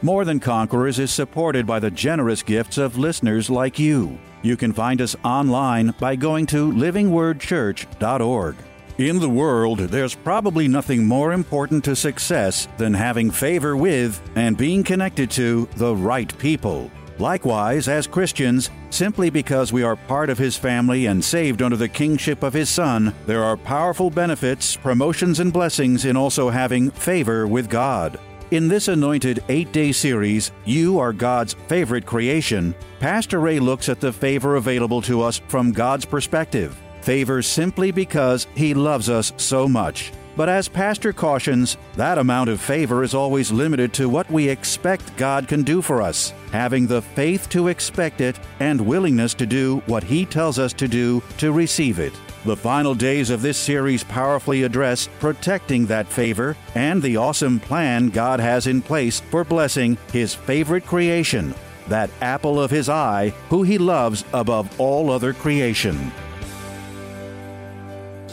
More Than Conquerors is supported by the generous gifts of listeners like you. You can find us online by going to livingwordchurch.org. In the world, there's probably nothing more important to success than having favor with and being connected to the right people. Likewise, as Christians, simply because we are part of His family and saved under the kingship of His Son, there are powerful benefits, promotions, and blessings in also having favor with God. In this anointed eight day series, You Are God's Favorite Creation, Pastor Ray looks at the favor available to us from God's perspective. Favor simply because He loves us so much. But as Pastor cautions, that amount of favor is always limited to what we expect God can do for us, having the faith to expect it and willingness to do what He tells us to do to receive it. The final days of this series powerfully address protecting that favor and the awesome plan God has in place for blessing His favorite creation, that apple of His eye, who He loves above all other creation.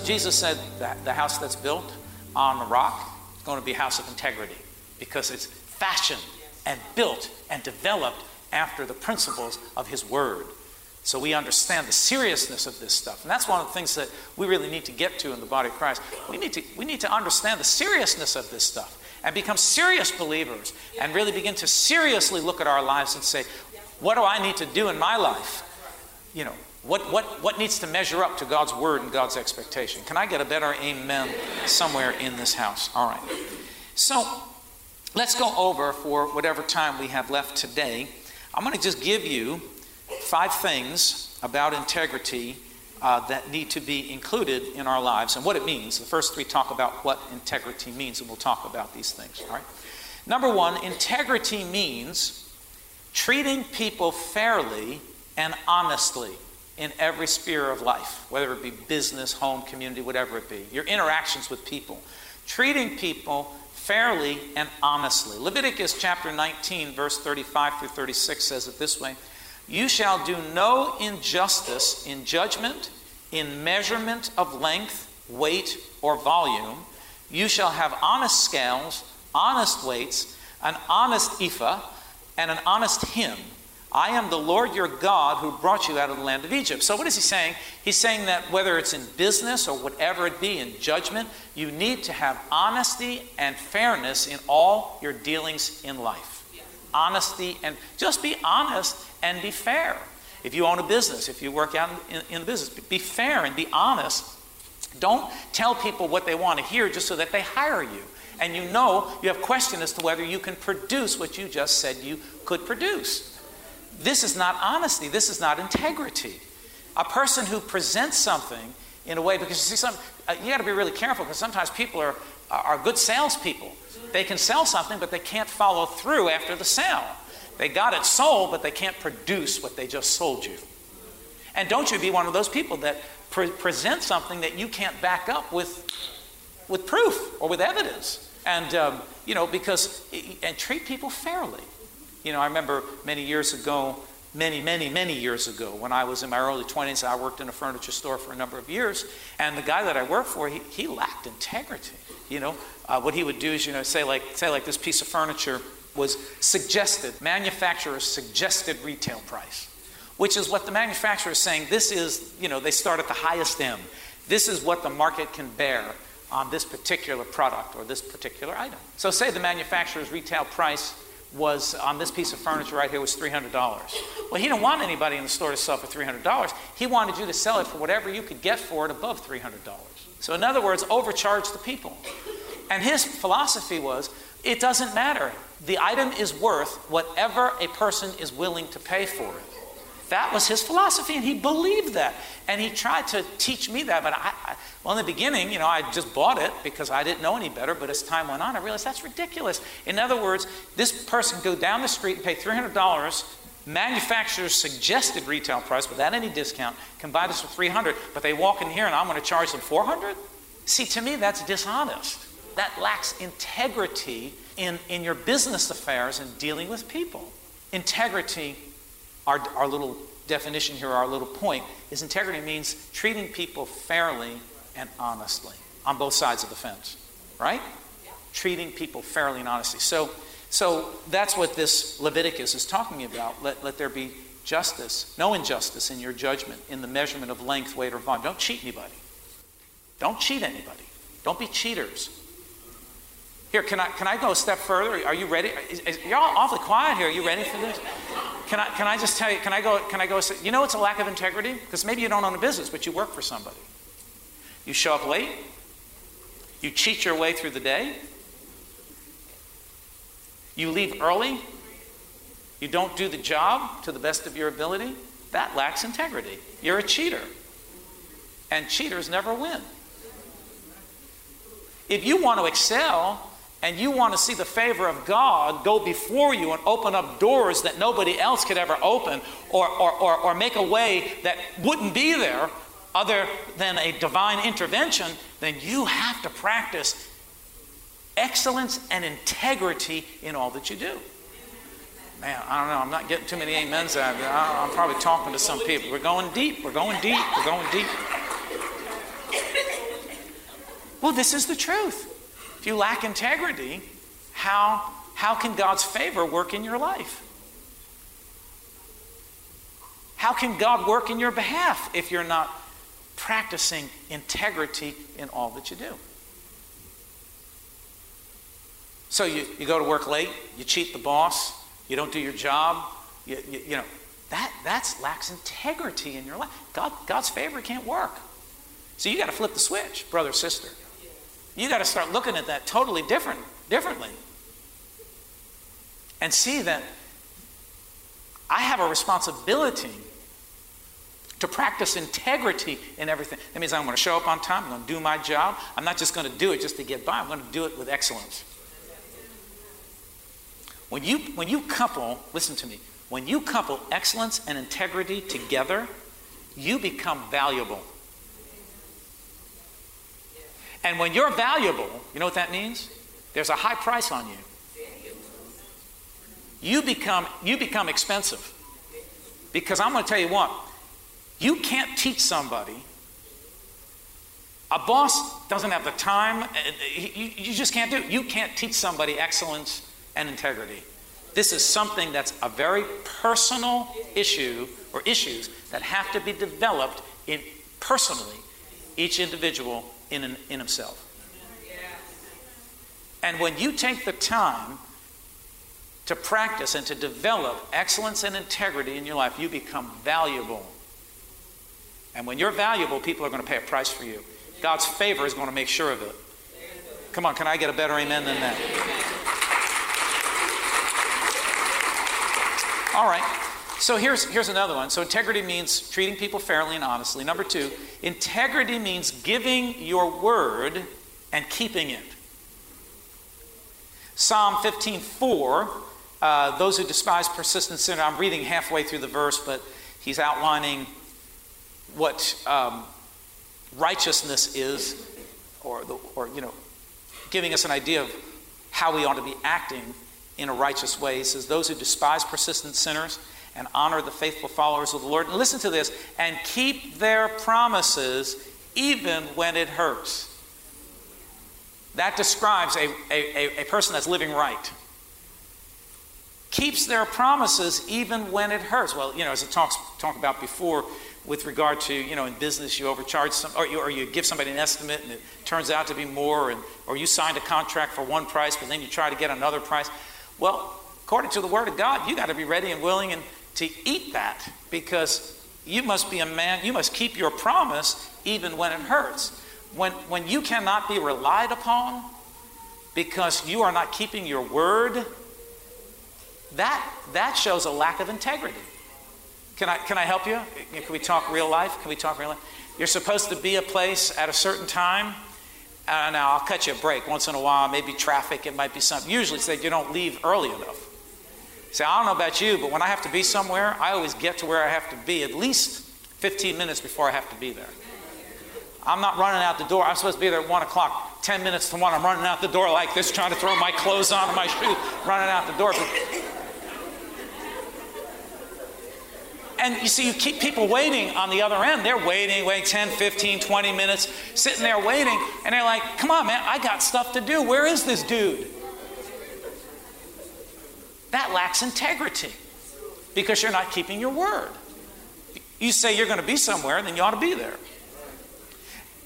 Jesus said that the house that's built on the rock is going to be a house of integrity because it's fashioned and built and developed after the principles of His Word. So we understand the seriousness of this stuff. And that's one of the things that we really need to get to in the body of Christ. We need to, we need to understand the seriousness of this stuff and become serious believers and really begin to seriously look at our lives and say, what do I need to do in my life? You know, what, what, what needs to measure up to God's word and God's expectation? Can I get a better amen somewhere in this house? All right. So let's go over for whatever time we have left today. I'm going to just give you five things about integrity uh, that need to be included in our lives and what it means. The first three talk about what integrity means, and we'll talk about these things. All right. Number one, integrity means treating people fairly and honestly in every sphere of life, whether it be business, home, community, whatever it be. Your interactions with people. Treating people fairly and honestly. Leviticus chapter 19, verse 35 through 36 says it this way you shall do no injustice in judgment, in measurement of length, weight, or volume. You shall have honest scales, honest weights, an honest ephah, and an honest hin. I am the Lord your God who brought you out of the land of Egypt. So, what is he saying? He's saying that whether it's in business or whatever it be, in judgment, you need to have honesty and fairness in all your dealings in life honesty and just be honest and be fair. If you own a business, if you work out in, in the business, be fair and be honest. Don't tell people what they want to hear just so that they hire you. And you know you have question as to whether you can produce what you just said you could produce. This is not honesty. This is not integrity. A person who presents something in a way, because you see, some, uh, you got to be really careful because sometimes people are, are good salespeople they can sell something, but they can't follow through after the sale. They got it sold, but they can't produce what they just sold you. And don't you be one of those people that pre- present something that you can't back up with, with proof or with evidence. And, um, you know, because, and treat people fairly. You know, I remember many years ago, many, many, many years ago, when I was in my early 20s, I worked in a furniture store for a number of years. And the guy that I worked for, he, he lacked integrity. You know, uh, what he would do is, you know, say like, say like this piece of furniture was suggested, manufacturer's suggested retail price, which is what the manufacturer is saying. This is, you know, they start at the highest end. This is what the market can bear on this particular product or this particular item. So, say the manufacturer's retail price was on this piece of furniture right here was $300. Well, he didn't want anybody in the store to sell for $300. He wanted you to sell it for whatever you could get for it above $300. So, in other words, overcharge the people. And his philosophy was it doesn't matter. The item is worth whatever a person is willing to pay for it. That was his philosophy, and he believed that. And he tried to teach me that. But I, I, well, in the beginning, you know, I just bought it because I didn't know any better. But as time went on, I realized that's ridiculous. In other words, this person go down the street and pay $300 manufacturer's suggested retail price without any discount can buy this for 300 but they walk in here and i'm going to charge them 400 see to me that's dishonest that lacks integrity in, in your business affairs and dealing with people integrity our, our little definition here, our little point, is integrity means treating people fairly and honestly on both sides of the fence, right? Treating people fairly and honestly. So, so that's what this Leviticus is talking about. Let, let there be justice, no injustice in your judgment, in the measurement of length, weight, or volume. Don't cheat anybody. Don't cheat anybody. Don't be cheaters. Here, can I, can I go a step further? Are you ready? Is, is, you're all awfully quiet here. Are you ready for this? Can I, can I just tell you, can I go, can I go, you know it's a lack of integrity? Because maybe you don't own a business, but you work for somebody. You show up late. You cheat your way through the day. You leave early. You don't do the job to the best of your ability. That lacks integrity. You're a cheater. And cheaters never win. If you want to excel, and you want to see the favor of God go before you and open up doors that nobody else could ever open or, or, or, or make a way that wouldn't be there other than a divine intervention, then you have to practice excellence and integrity in all that you do. Man, I don't know. I'm not getting too many amens out of it. I'm probably talking to some people. We're going deep. We're going deep. We're going deep. Well, this is the truth. If you lack integrity, how, how can God's favor work in your life? How can God work in your behalf if you're not practicing integrity in all that you do? So you, you go to work late, you cheat the boss, you don't do your job, you, you, you know, that that's lacks integrity in your life. God, God's favor can't work. So you got to flip the switch, brother, sister. You got to start looking at that totally different, differently. And see that I have a responsibility to practice integrity in everything. That means I'm going to show up on time, I'm going to do my job. I'm not just going to do it just to get by, I'm going to do it with excellence. When you, when you couple, listen to me, when you couple excellence and integrity together, you become valuable. And when you're valuable, you know what that means? There's a high price on you. You become, you become expensive. Because I'm going to tell you what, you can't teach somebody. A boss doesn't have the time. Uh, uh, you just can't do it. You can't teach somebody excellence and integrity. This is something that's a very personal issue or issues that have to be developed in personally, each individual in, an, in himself. And when you take the time to practice and to develop excellence and integrity in your life, you become valuable. And when you're valuable, people are going to pay a price for you. God's favor is going to make sure of it. Come on, can I get a better amen than that? All right. So here's, here's another one. So integrity means treating people fairly and honestly. Number two, integrity means giving your word and keeping it. Psalm 15:4, uh, those who despise persistent sin. I'm reading halfway through the verse, but he's outlining what um, righteousness is, or, the, or you know, giving us an idea of how we ought to be acting in a righteous way. He says, "Those who despise persistent sinners." And honor the faithful followers of the Lord. And listen to this and keep their promises even when it hurts. That describes a, a, a person that's living right. Keeps their promises even when it hurts. Well, you know, as talks talked about before, with regard to you know in business you overcharge some or you, or you give somebody an estimate and it turns out to be more and or you signed a contract for one price but then you try to get another price well according to the word of god you got to be ready and willing and to eat that because you must be a man, you must keep your promise even when it hurts. When, when you cannot be relied upon because you are not keeping your word, that, that shows a lack of integrity. Can I, can I help you? Can we talk real life? Can we talk real life? You're supposed to be a place at a certain time. Uh, now, I'll cut you a break once in a while. Maybe traffic, it might be something. Usually, say you don't leave early enough. Say, I don't know about you, but when I have to be somewhere, I always get to where I have to be at least 15 minutes before I have to be there. I'm not running out the door. I'm supposed to be there at 1 o'clock. 10 minutes to 1, I'm running out the door like this, trying to throw my clothes on and my shoes, running out the door. And you see, you keep people waiting on the other end. They're waiting, waiting 10, 15, 20 minutes, sitting there waiting, and they're like, come on, man, I got stuff to do. Where is this dude? That lacks integrity because you're not keeping your word. You say you're going to be somewhere, then you ought to be there.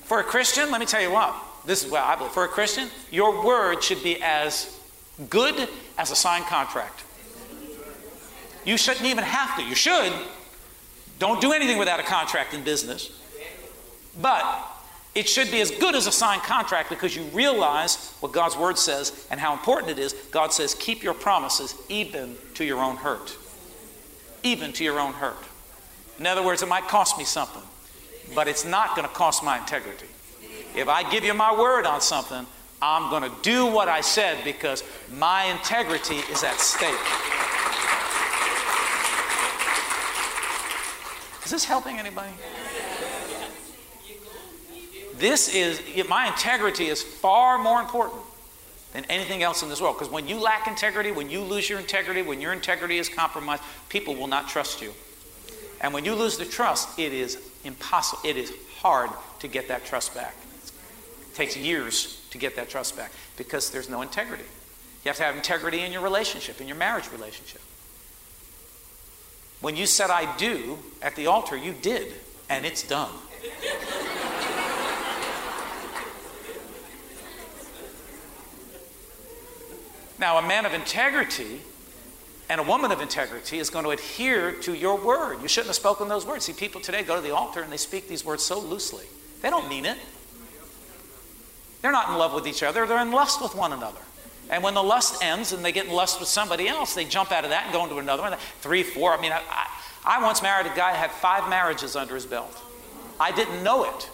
For a Christian, let me tell you what. This is what I believe. For a Christian, your word should be as good as a signed contract. You shouldn't even have to. You should. Don't do anything without a contract in business. But it should be as good as a signed contract because you realize what God's word says and how important it is. God says, keep your promises even to your own hurt. Even to your own hurt. In other words, it might cost me something but it's not going to cost my integrity. If I give you my word on something, I'm going to do what I said because my integrity is at stake. Is this helping anybody? This is, my integrity is far more important than anything else in this world. Because when you lack integrity, when you lose your integrity, when your integrity is compromised, people will not trust you. And when you lose the trust, it is impossible. It is hard to get that trust back. It takes years to get that trust back because there's no integrity. You have to have integrity in your relationship, in your marriage relationship. When you said I do at the altar, you did, and it's done. Now, a man of integrity and a woman of integrity is going to adhere to your word. You shouldn't have spoken those words. See, people today go to the altar and they speak these words so loosely. They don't mean it. They're not in love with each other, they're in lust with one another. And when the lust ends and they get in lust with somebody else, they jump out of that and go into another one. Three, four. I mean, I, I, I once married a guy who had five marriages under his belt. I didn't know it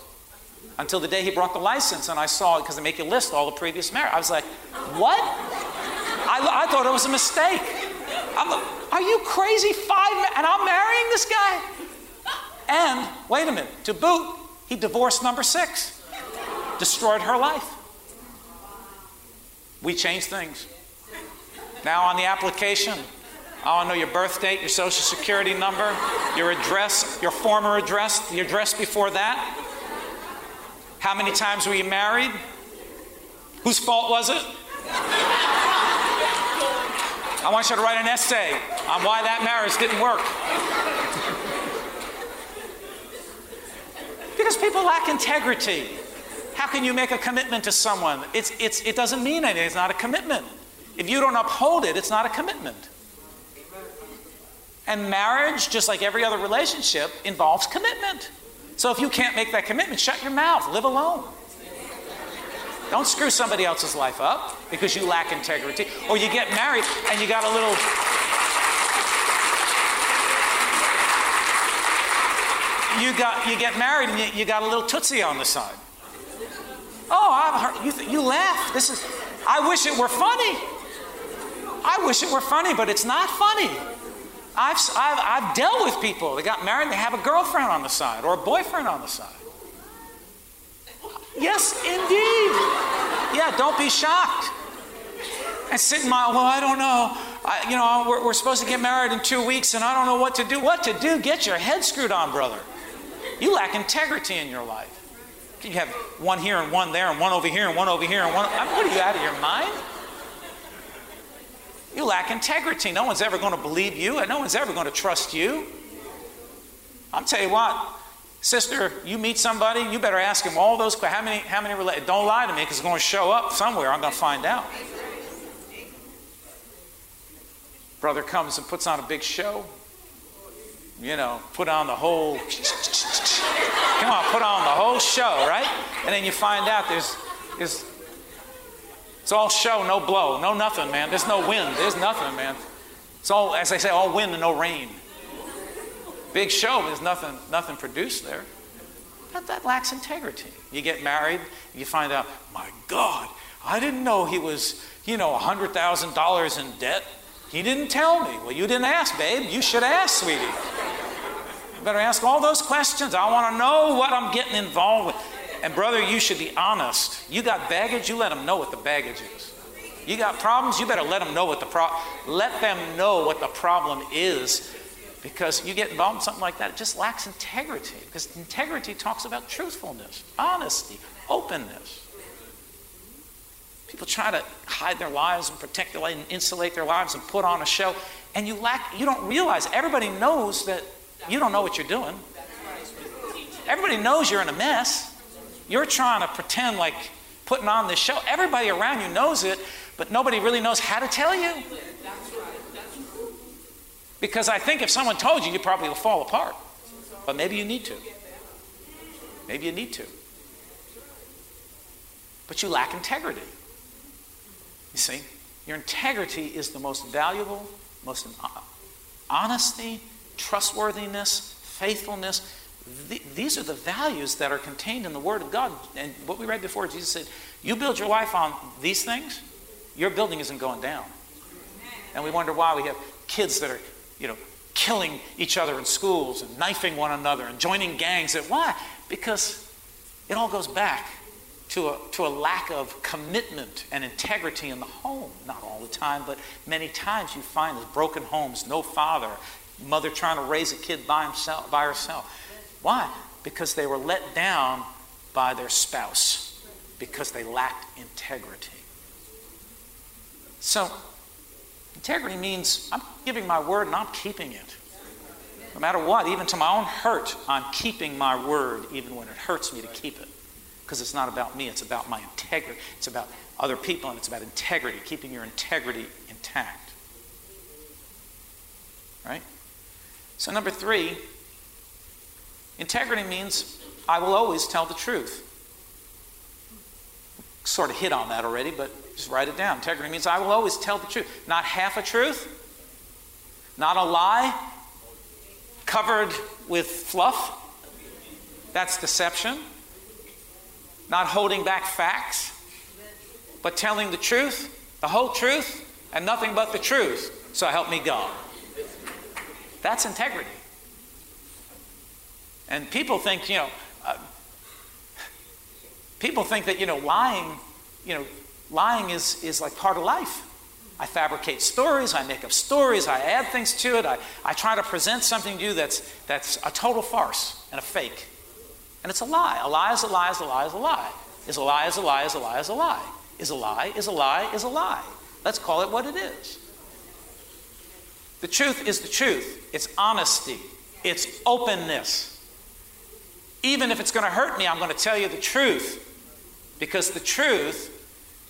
until the day he brought the license and I saw it because they make you list all the previous marriages. I was like, what? I, I thought it was a mistake. I'm are you crazy? Five, and I'm marrying this guy? And wait a minute, to boot, he divorced number six, destroyed her life. We changed things. Now on the application, I want to know your birth date, your social security number, your address, your former address, the address before that. How many times were you married? Whose fault was it? I want you to write an essay on why that marriage didn't work. because people lack integrity. How can you make a commitment to someone? It's, it's, it doesn't mean anything, it's not a commitment. If you don't uphold it, it's not a commitment. And marriage, just like every other relationship, involves commitment. So if you can't make that commitment, shut your mouth, live alone. Don't screw somebody else's life up because you lack integrity. Or you get married and you got a little. You got you get married and you, you got a little tootsie on the side. Oh, I've heard you. Th- you laugh. This is. I wish it were funny. I wish it were funny, but it's not funny. I've, I've, I've dealt with people. They got married and they have a girlfriend on the side or a boyfriend on the side. Yes, indeed. Yeah, don't be shocked. And sit in my, well, I don't know. I, you know, we're, we're supposed to get married in two weeks and I don't know what to do. What to do? Get your head screwed on, brother. You lack integrity in your life. You have one here and one there and one over here and one over here and one. I what are you out of your mind? You lack integrity. No one's ever going to believe you and no one's ever going to trust you. I'll tell you what, Sister, you meet somebody, you better ask him all those questions. How many, how many relate? Don't lie to me because it's going to show up somewhere. I'm going to find out. Brother comes and puts on a big show. You know, put on the whole, come on, put on the whole show, right? And then you find out there's, there's, it's all show, no blow, no nothing, man. There's no wind, there's nothing, man. It's all, as I say, all wind and no rain. Big show, but there's nothing, nothing produced there. That, that lacks integrity. You get married, you find out, my God, I didn't know he was, you know, $100,000 in debt. He didn't tell me. Well, you didn't ask, babe. You should ask, sweetie. You better ask all those questions. I want to know what I'm getting involved with. And, brother, you should be honest. You got baggage, you let them know what the baggage is. You got problems, you better let them know what the problem let them know what the problem is because you get involved in something like that, it just lacks integrity. Because integrity talks about truthfulness, honesty, openness. People try to hide their lives and protect their lives and insulate their lives and put on a show, and you lack. You don't realize everybody knows that you don't know what you're doing. Everybody knows you're in a mess. You're trying to pretend like putting on this show. Everybody around you knows it, but nobody really knows how to tell you. Because I think if someone told you, you probably will fall apart. But maybe you need to. Maybe you need to. But you lack integrity. You see, your integrity is the most valuable, most honesty, trustworthiness, faithfulness. these are the values that are contained in the Word of God. And what we read before, Jesus said, You build your life on these things, your building isn't going down. And we wonder why we have kids that are, you know, killing each other in schools and knifing one another and joining gangs. Why? Because it all goes back to a, to a lack of commitment and integrity in the home. Not all the time, but many times you find these broken homes, no father, mother trying to raise a kid by, himself, by herself. Why? Because they were let down by their spouse, because they lacked integrity. So, integrity means I'm giving my word and I'm keeping it. No matter what, even to my own hurt, I'm keeping my word, even when it hurts me to keep it. Because it's not about me, it's about my integrity. It's about other people, and it's about integrity, keeping your integrity intact. Right? So, number three, integrity means I will always tell the truth. Sort of hit on that already, but just write it down. Integrity means I will always tell the truth. Not half a truth, not a lie covered with fluff. That's deception. Not holding back facts, but telling the truth, the whole truth, and nothing but the truth. So help me God. That's integrity. And people think, you know, uh, people think that, you know, lying, you know, lying is, is like part of life. I fabricate stories, I make up stories, I add things to it, I, I try to present something to you that's, that's a total farce and a fake. And it's a lie. A lie is a lie is a lie is a lie. Is a lie is a lie is a lie is a lie. Is a lie is a lie is a lie. Let's call it what it is. The truth is the truth. It's honesty. It's openness. Even if it's going to hurt me, I'm going to tell you the truth. Because the truth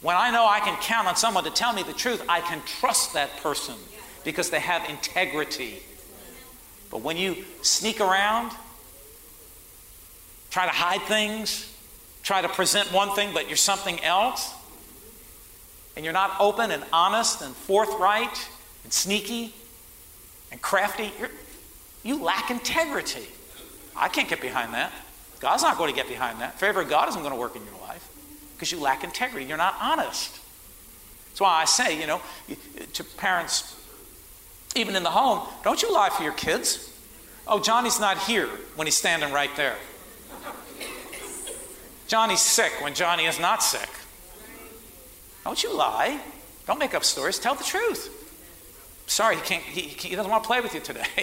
when I know I can count on someone to tell me the truth, I can trust that person because they have integrity. But when you sneak around, try to hide things, try to present one thing, but you're something else, and you're not open and honest and forthright and sneaky and crafty, you lack integrity. I can't get behind that. God's not going to get behind that. Favor of God isn't going to work in your because you lack integrity. You're not honest. That's why I say, you know, to parents, even in the home, don't you lie for your kids. Oh, Johnny's not here when he's standing right there. Johnny's sick when Johnny is not sick. Don't you lie. Don't make up stories. Tell the truth. Sorry, he, can't, he, he doesn't want to play with you today.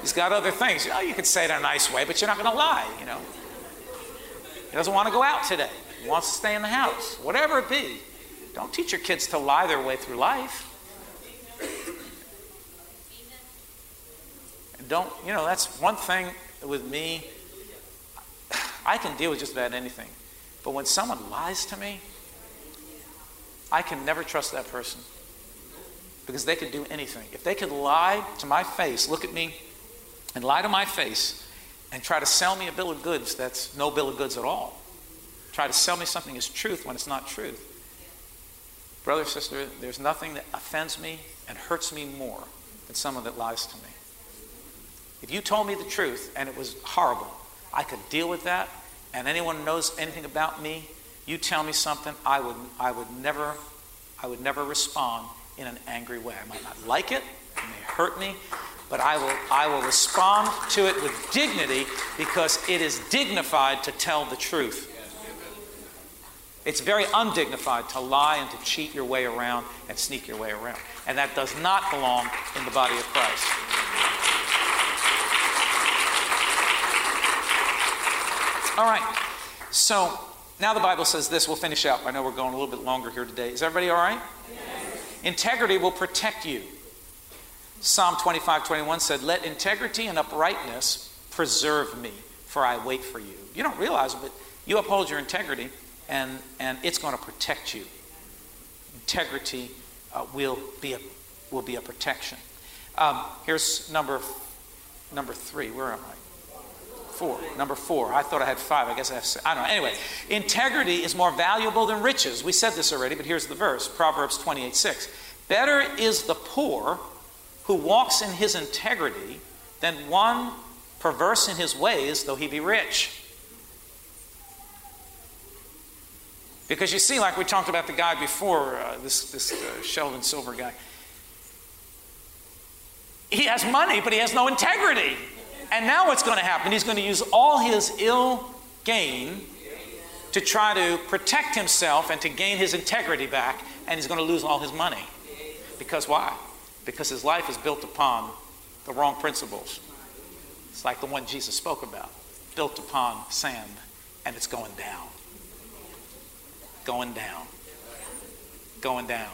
He's got other things. You, know, you could say it in a nice way, but you're not going to lie, you know. He doesn't want to go out today. He wants to stay in the house. Whatever it be. Don't teach your kids to lie their way through life. don't, you know, that's one thing with me. I can deal with just about anything. But when someone lies to me, I can never trust that person. Because they could do anything. If they could lie to my face, look at me, and lie to my face, and try to sell me a bill of goods that's no bill of goods at all. Try to sell me something as truth when it's not truth. Brother, sister, there's nothing that offends me and hurts me more than someone that lies to me. If you told me the truth and it was horrible, I could deal with that. And anyone knows anything about me, you tell me something, I would, I would never, I would never respond in an angry way. I might not like it, it may hurt me, but I will, I will respond to it with dignity because it is dignified to tell the truth. It's very undignified to lie and to cheat your way around and sneak your way around. And that does not belong in the body of Christ. All right. So now the Bible says this. We'll finish up. I know we're going a little bit longer here today. Is everybody all right? Yes. Integrity will protect you. Psalm 25 21 said, Let integrity and uprightness preserve me, for I wait for you. You don't realize it, but you uphold your integrity, and, and it's going to protect you. Integrity uh, will, be a, will be a protection. Um, here's number, number three. Where am I? Four. Number four. I thought I had five. I guess I have six. I don't know. Anyway, integrity is more valuable than riches. We said this already, but here's the verse Proverbs 28 6. Better is the poor who walks in his integrity than one perverse in his ways, though he be rich. Because you see, like we talked about the guy before, uh, this, this uh, Sheldon Silver guy, he has money, but he has no integrity. And now what's going to happen? He's going to use all his ill gain to try to protect himself and to gain his integrity back, and he's going to lose all his money. Because why? Because his life is built upon the wrong principles. It's like the one Jesus spoke about built upon sand, and it's going down going down. Going down.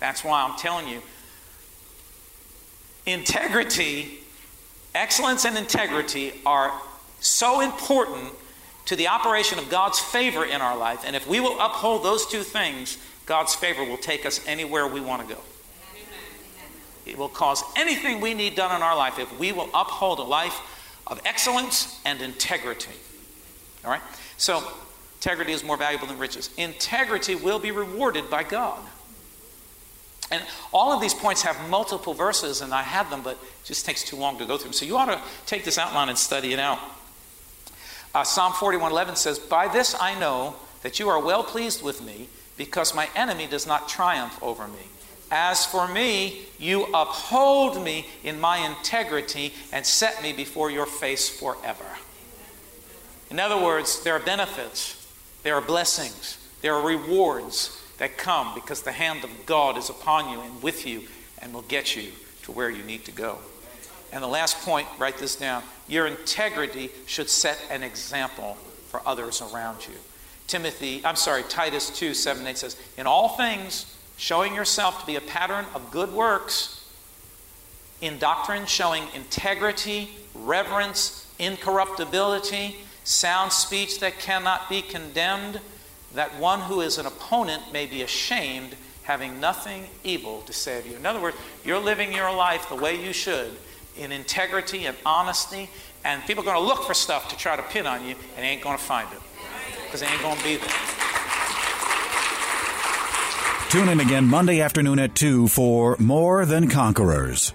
That's why I'm telling you integrity, excellence, and integrity are so important to the operation of God's favor in our life. And if we will uphold those two things, God's favor will take us anywhere we want to go. It will cause anything we need done in our life if we will uphold a life of excellence and integrity. All right? So, Integrity is more valuable than riches. Integrity will be rewarded by God. And all of these points have multiple verses, and I have them, but it just takes too long to go through them. So you ought to take this outline and study it out. Uh, Psalm 41:11 says, "By this I know that you are well pleased with me, because my enemy does not triumph over me. As for me, you uphold me in my integrity and set me before your face forever." In other words, there are benefits there are blessings, there are rewards that come because the hand of God is upon you and with you and will get you to where you need to go. And the last point, write this down your integrity should set an example for others around you. Timothy, I'm sorry, Titus 2 7 8 says, In all things, showing yourself to be a pattern of good works, in doctrine, showing integrity, reverence, incorruptibility, sound speech that cannot be condemned, that one who is an opponent may be ashamed, having nothing evil to say of you. In other words, you're living your life the way you should, in integrity and honesty, and people are going to look for stuff to try to pin on you, and ain't going to find it because they ain't going to be there. Tune in again Monday afternoon at 2 for More Than Conquerors.